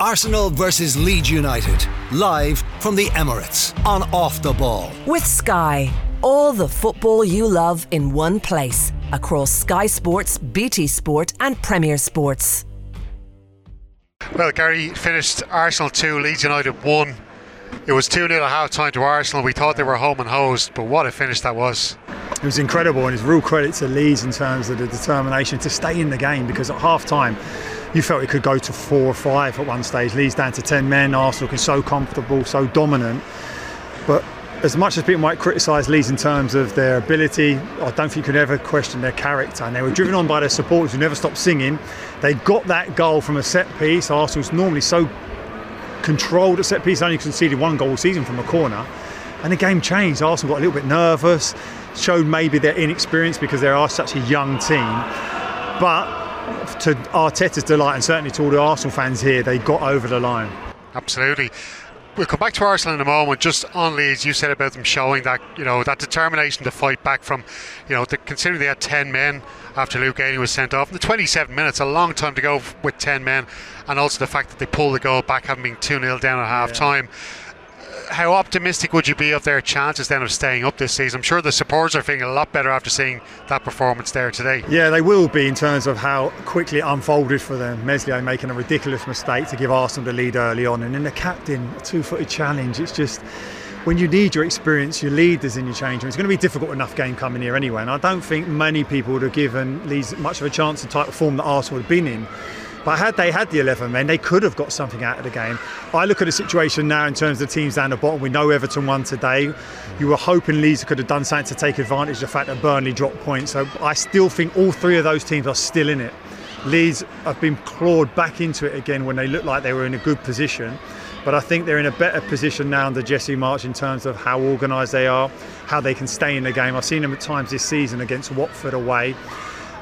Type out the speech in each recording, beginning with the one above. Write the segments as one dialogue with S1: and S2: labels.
S1: Arsenal versus Leeds United, live from the Emirates on Off the Ball.
S2: With Sky, all the football you love in one place across Sky Sports, BT Sport, and Premier Sports.
S3: Well, Gary finished Arsenal 2, Leeds United 1. It was 2 0 at half time to Arsenal. We thought they were home and hosed, but what a finish that was.
S4: It was incredible, and it's real credit to Leeds in terms of the determination to stay in the game because at half time, you felt it could go to four or five at one stage. Leeds down to 10 men, Arsenal looking so comfortable, so dominant. But as much as people might criticise Leeds in terms of their ability, I don't think you could ever question their character. And they were driven on by their supporters who never stopped singing. They got that goal from a set piece. Arsenal's normally so controlled at set piece, only conceded one goal season from a corner. And the game changed. Arsenal got a little bit nervous, showed maybe their inexperience because they are such a young team. But to Arteta's delight, and certainly to all the Arsenal fans here, they got over the line.
S3: Absolutely. We'll come back to Arsenal in a moment. Just on Leeds, you said about them showing that you know that determination to fight back from, you know, the, considering they had ten men after Luke Ayling was sent off. In the 27 minutes, a long time to go with 10 men, and also the fact that they pulled the goal back, having been 2 0 down at half time. How optimistic would you be of their chances then of staying up this season? I'm sure the supporters are feeling a lot better after seeing that performance there today.
S4: Yeah, they will be in terms of how quickly it unfolded for them. Meslier making a ridiculous mistake to give Arsenal the lead early on, and then the captain, a two-footed challenge. It's just when you need your experience, your leaders in your change room, it's going to be a difficult enough game coming here anyway. And I don't think many people would have given Leeds much of a chance to type of form that Arsenal had been in. But had they had the 11 men, they could have got something out of the game. I look at the situation now in terms of the teams down the bottom. We know Everton won today. You were hoping Leeds could have done something to take advantage of the fact that Burnley dropped points. So I still think all three of those teams are still in it. Leeds have been clawed back into it again when they looked like they were in a good position. But I think they're in a better position now under Jesse Marsch in terms of how organised they are, how they can stay in the game. I've seen them at times this season against Watford away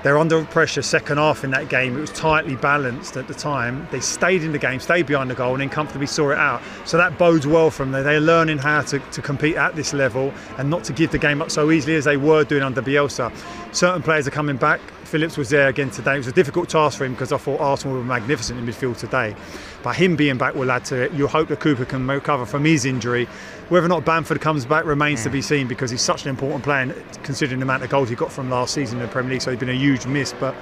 S4: they're under pressure second half in that game. It was tightly balanced at the time. They stayed in the game, stayed behind the goal, and then comfortably saw it out. So that bodes well from them. They're learning how to, to compete at this level and not to give the game up so easily as they were doing under Bielsa. Certain players are coming back. Phillips was there again today. It was a difficult task for him because I thought Arsenal were magnificent in midfield today. But him being back will add to it. You hope that Cooper can recover from his injury. Whether or not Bamford comes back remains mm. to be mm. seen because he's such an important player considering the amount of goals he got from last season in the Premier League. So he's been a huge miss. But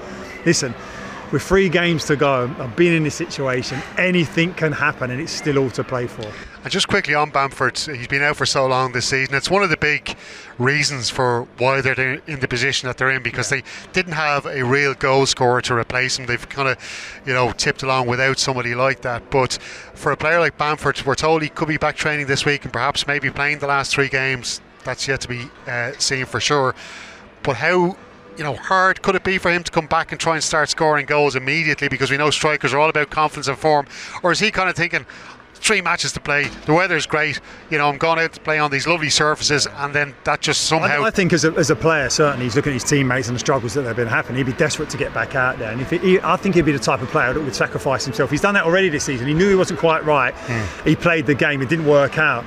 S4: listen, with three games to go, I've been in this situation. Anything can happen, and it's still all to play for.
S3: And just quickly on Bamford, he's been out for so long this season. It's one of the big reasons for why they're in the position that they're in because yeah. they didn't have a real goal scorer to replace him. They've kind of, you know, tipped along without somebody like that. But for a player like Bamford, we're told he could be back training this week and perhaps maybe playing the last three games. That's yet to be uh, seen for sure. But how you know, hard could it be for him to come back and try and start scoring goals immediately because we know strikers are all about confidence and form? Or is he kind of thinking, three matches to play, the weather's great, you know, I'm going out to play on these lovely surfaces, and then that just somehow.
S4: I, I think as a, as a player, certainly, he's looking at his teammates and the struggles that they've been having. He'd be desperate to get back out there. And if he, I think he'd be the type of player that would sacrifice himself. He's done that already this season. He knew he wasn't quite right. Mm. He played the game, it didn't work out.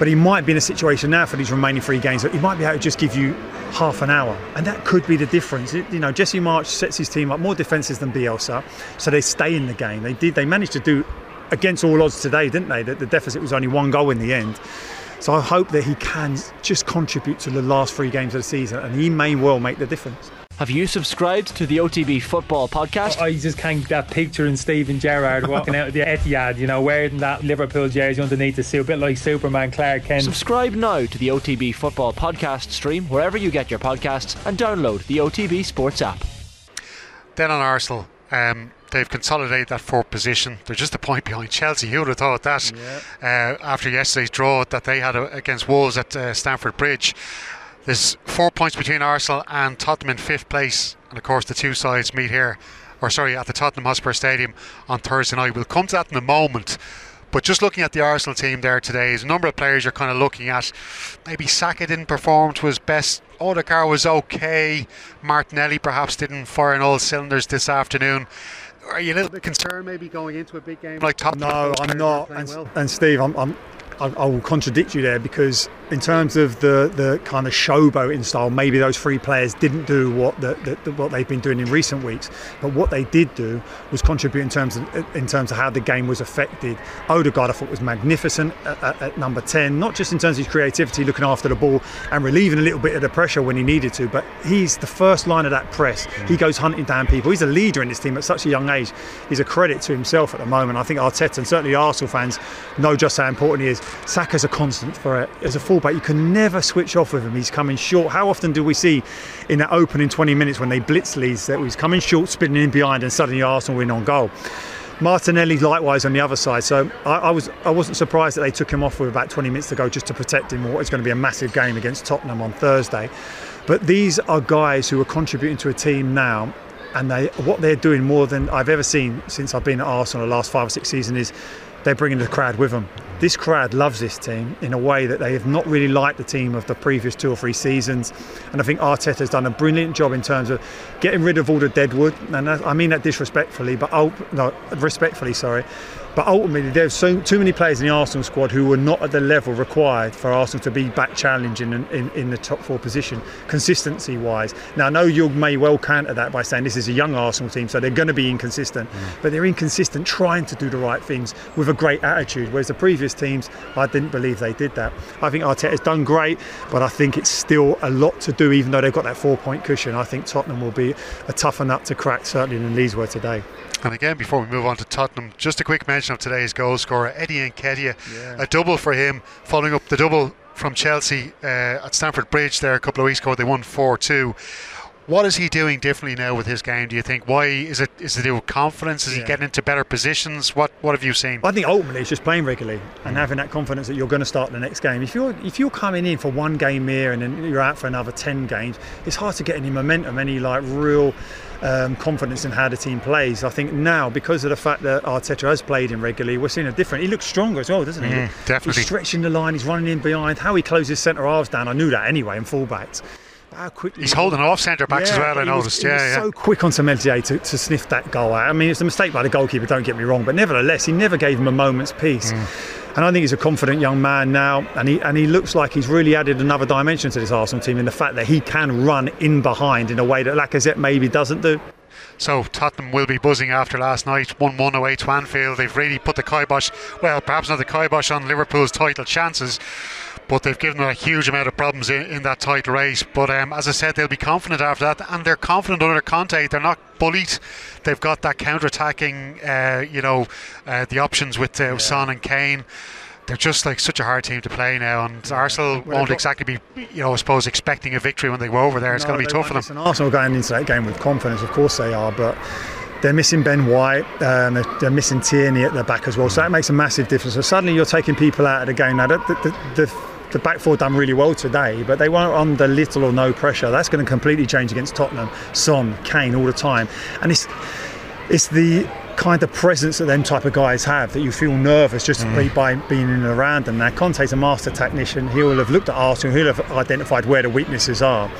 S4: But he might be in a situation now for these remaining three games that he might be able to just give you half an hour, and that could be the difference. It, you know, Jesse Marsch sets his team up more defenses than Bielsa, so they stay in the game. They did. They managed to do against all odds today, didn't they? That the deficit was only one goal in the end. So I hope that he can just contribute to the last three games of the season, and he may well make the difference.
S5: Have you subscribed to the OTB Football Podcast?
S6: I just can't get that picture in Steven Gerrard walking out of the Etihad, you know, wearing that Liverpool jersey underneath the suit, a bit like Superman Clark Kent.
S5: Subscribe now to the OTB Football Podcast stream wherever you get your podcasts and download the OTB Sports app.
S3: Then on Arsenal, um, they've consolidated that fourth position. They're just a point behind Chelsea. Who would have thought that yeah. uh, after yesterday's draw that they had a, against Wolves at uh, Stamford Bridge? There's four points between Arsenal and Tottenham in fifth place, and of course the two sides meet here, or sorry, at the Tottenham Hotspur Stadium on Thursday night. We'll come to that in a moment. But just looking at the Arsenal team there today, there's a number of players you're kind of looking at. Maybe Saka didn't perform to his best. Odegaard was okay. Martinelli perhaps didn't fire on all cylinders this afternoon. Are you a little bit concerned maybe going into a big game like Tottenham?
S4: No, I'm not. And, well? and Steve, I'm, I'm I, I will contradict you there because in terms of the, the kind of showboating style, maybe those three players didn't do what the, the, what they've been doing in recent weeks. But what they did do was contribute in terms of in terms of how the game was affected. Odegaard, I thought, was magnificent at, at, number ten, not just in terms of his creativity, looking after the ball and relieving a little bit of the pressure when he needed to, but he's the first line of that press. Mm. He goes hunting down people. He's a leader in this team at such a young age. He's a credit to himself at the moment. I think Arteta and certainly Arsenal fans know just how important he is. Saka's a constant for it. As a fullback, you can never switch off with him. He's coming short. How often do we see in that opening 20 minutes when they blitz Leeds that he's coming short, spinning in behind, and suddenly Arsenal win on goal? Martinelli likewise on the other side. So I, I, was I wasn't surprised that they took him off with about 20 minutes to go just to protect him. What is going to be a massive game against Tottenham on Thursday. But these are guys who are contributing to a team now and they what they're doing more than I've ever seen since I've been at Arsenal the last five or six seasons is they're bringing the crowd with them. This crowd loves this team in a way that they have not really liked the team of the previous two or three seasons. And I think Arteta has done a brilliant job in terms of getting rid of all the deadwood. And I mean that disrespectfully, but oh, no, respectfully, sorry. But ultimately, there's so too many players in the Arsenal squad who were not at the level required for Arsenal to be back challenging in, in, in the top four position, consistency wise. Now, I know you may well counter that by saying this is a young Arsenal team, so they're going to be inconsistent. Mm. But they're inconsistent trying to do the right things with a great attitude, whereas the previous teams, I didn't believe they did that. I think Arteta's done great, but I think it's still a lot to do, even though they've got that four point cushion. I think Tottenham will be a tougher nut to crack, certainly than Leeds were today.
S3: And again, before we move on to Tottenham, just a quick mention of today's goal scorer, Eddie Nketiah. Yeah. A double for him, following up the double from Chelsea uh, at Stamford Bridge there a couple of weeks ago. They won 4 2. What is he doing differently now with his game? Do you think? Why is it? Is it do with confidence? Is yeah. he getting into better positions? What What have you seen?
S4: I think ultimately it's just playing regularly and having that confidence that you're going to start the next game. If you're if you're coming in for one game here and then you're out for another ten games, it's hard to get any momentum, any like real um, confidence in how the team plays. I think now, because of the fact that Arteta has played him regularly, we're seeing a different. He looks stronger as well, doesn't he? Mm,
S3: definitely.
S4: He's stretching the line, he's running in behind. How he closes centre halves down, I knew that anyway, and fullbacks.
S3: How quickly he's holding off centre backs yeah, as well. I noticed. Was, yeah, yeah.
S4: So quick on Meslier to, to sniff that goal out. I mean, it's a mistake by the goalkeeper. Don't get me wrong, but nevertheless, he never gave him a moment's peace. Mm. And I think he's a confident young man now, and he and he looks like he's really added another dimension to this Arsenal team in the fact that he can run in behind in a way that Lacazette maybe doesn't do.
S3: So Tottenham will be buzzing after last night, 1 1 away to Anfield. They've really put the kibosh, well, perhaps not the kibosh on Liverpool's title chances, but they've given them a huge amount of problems in, in that tight race. But um, as I said, they'll be confident after that, and they're confident under Conte. They're not bullied. They've got that counter attacking, uh, you know, uh, the options with uh, yeah. Son and Kane they're just like such a hard team to play now, and yeah. Arsenal well, won't exactly be, you know, I suppose expecting a victory when they go over there. It's no, going to be tough for them.
S4: And Arsenal going into that game with confidence, of course they are, but they're missing Ben White, um, they're, they're, missing Tierney at the back as well, so that makes a massive difference. So suddenly you're taking people out of the game now. The, the, the, the back four done really well today, but they weren't under little or no pressure. That's going to completely change against Tottenham. Son, Kane, all the time, and it's it's the kind of presence that them type of guys have that you feel nervous just mm. by being in and around them. Now Conte's a master technician. He will have looked at Arsenal. He'll have identified where the weaknesses are.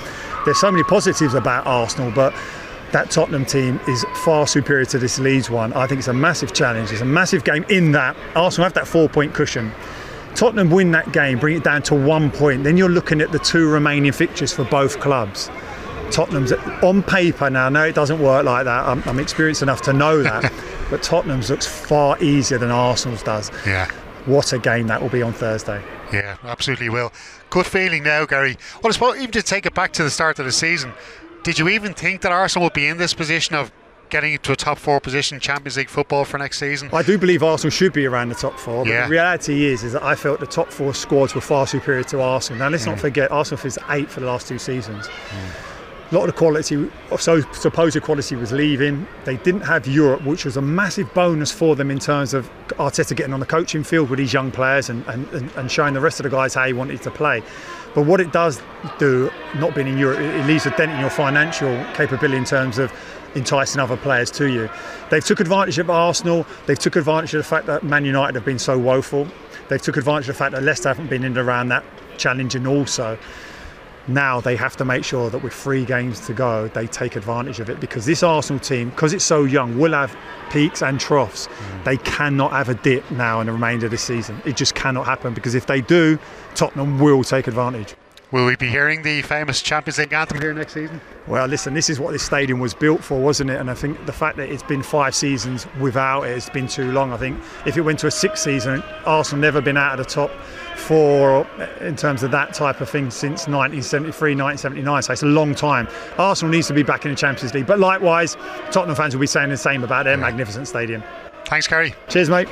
S4: There's so many positives about Arsenal, but that Tottenham team is far superior to this Leeds one. I think it's a massive challenge. It's a massive game in that Arsenal have that four-point cushion. Tottenham win that game, bring it down to one point. Then you're looking at the two remaining fixtures for both clubs. Tottenham's on paper now. No, it doesn't work like that. I'm, I'm experienced enough to know that. but Tottenham's looks far easier than Arsenal's does.
S3: Yeah.
S4: What a game that will be on Thursday.
S3: Yeah, absolutely will. Good feeling now, Gary. Well, I suppose even to take it back to the start of the season, did you even think that Arsenal would be in this position of getting into a top four position in Champions League football for next season?
S4: I do believe Arsenal should be around the top four. But yeah. the reality is, is that I felt the top four squads were far superior to Arsenal. Now let's mm. not forget, Arsenal finished eight for the last two seasons. Mm a lot of the quality, so supposed quality was leaving. They didn't have Europe, which was a massive bonus for them in terms of Arteta getting on the coaching field with these young players and, and, and showing the rest of the guys how he wanted to play. But what it does do, not being in Europe, it leaves a dent in your financial capability in terms of enticing other players to you. They've took advantage of Arsenal. They've took advantage of the fact that Man United have been so woeful. They've took advantage of the fact that Leicester haven't been in and around that challenging also Now they have to make sure that with three games to go, they take advantage of it because this Arsenal team, because it's so young, will have peaks and troughs. Mm. They cannot have a dip now in the remainder of the season. It just cannot happen because if they do, Tottenham will take advantage.
S3: Will we be hearing the famous Champions League anthem here next season?
S4: Well, listen, this is what this stadium was built for, wasn't it? And I think the fact that it's been five seasons without it, it's been too long. I think if it went to a sixth season, Arsenal never been out of the top four in terms of that type of thing since 1973, 1979. So it's a long time. Arsenal needs to be back in the Champions League. But likewise, Tottenham fans will be saying the same about their magnificent stadium.
S3: Thanks, Gary.
S4: Cheers, mate.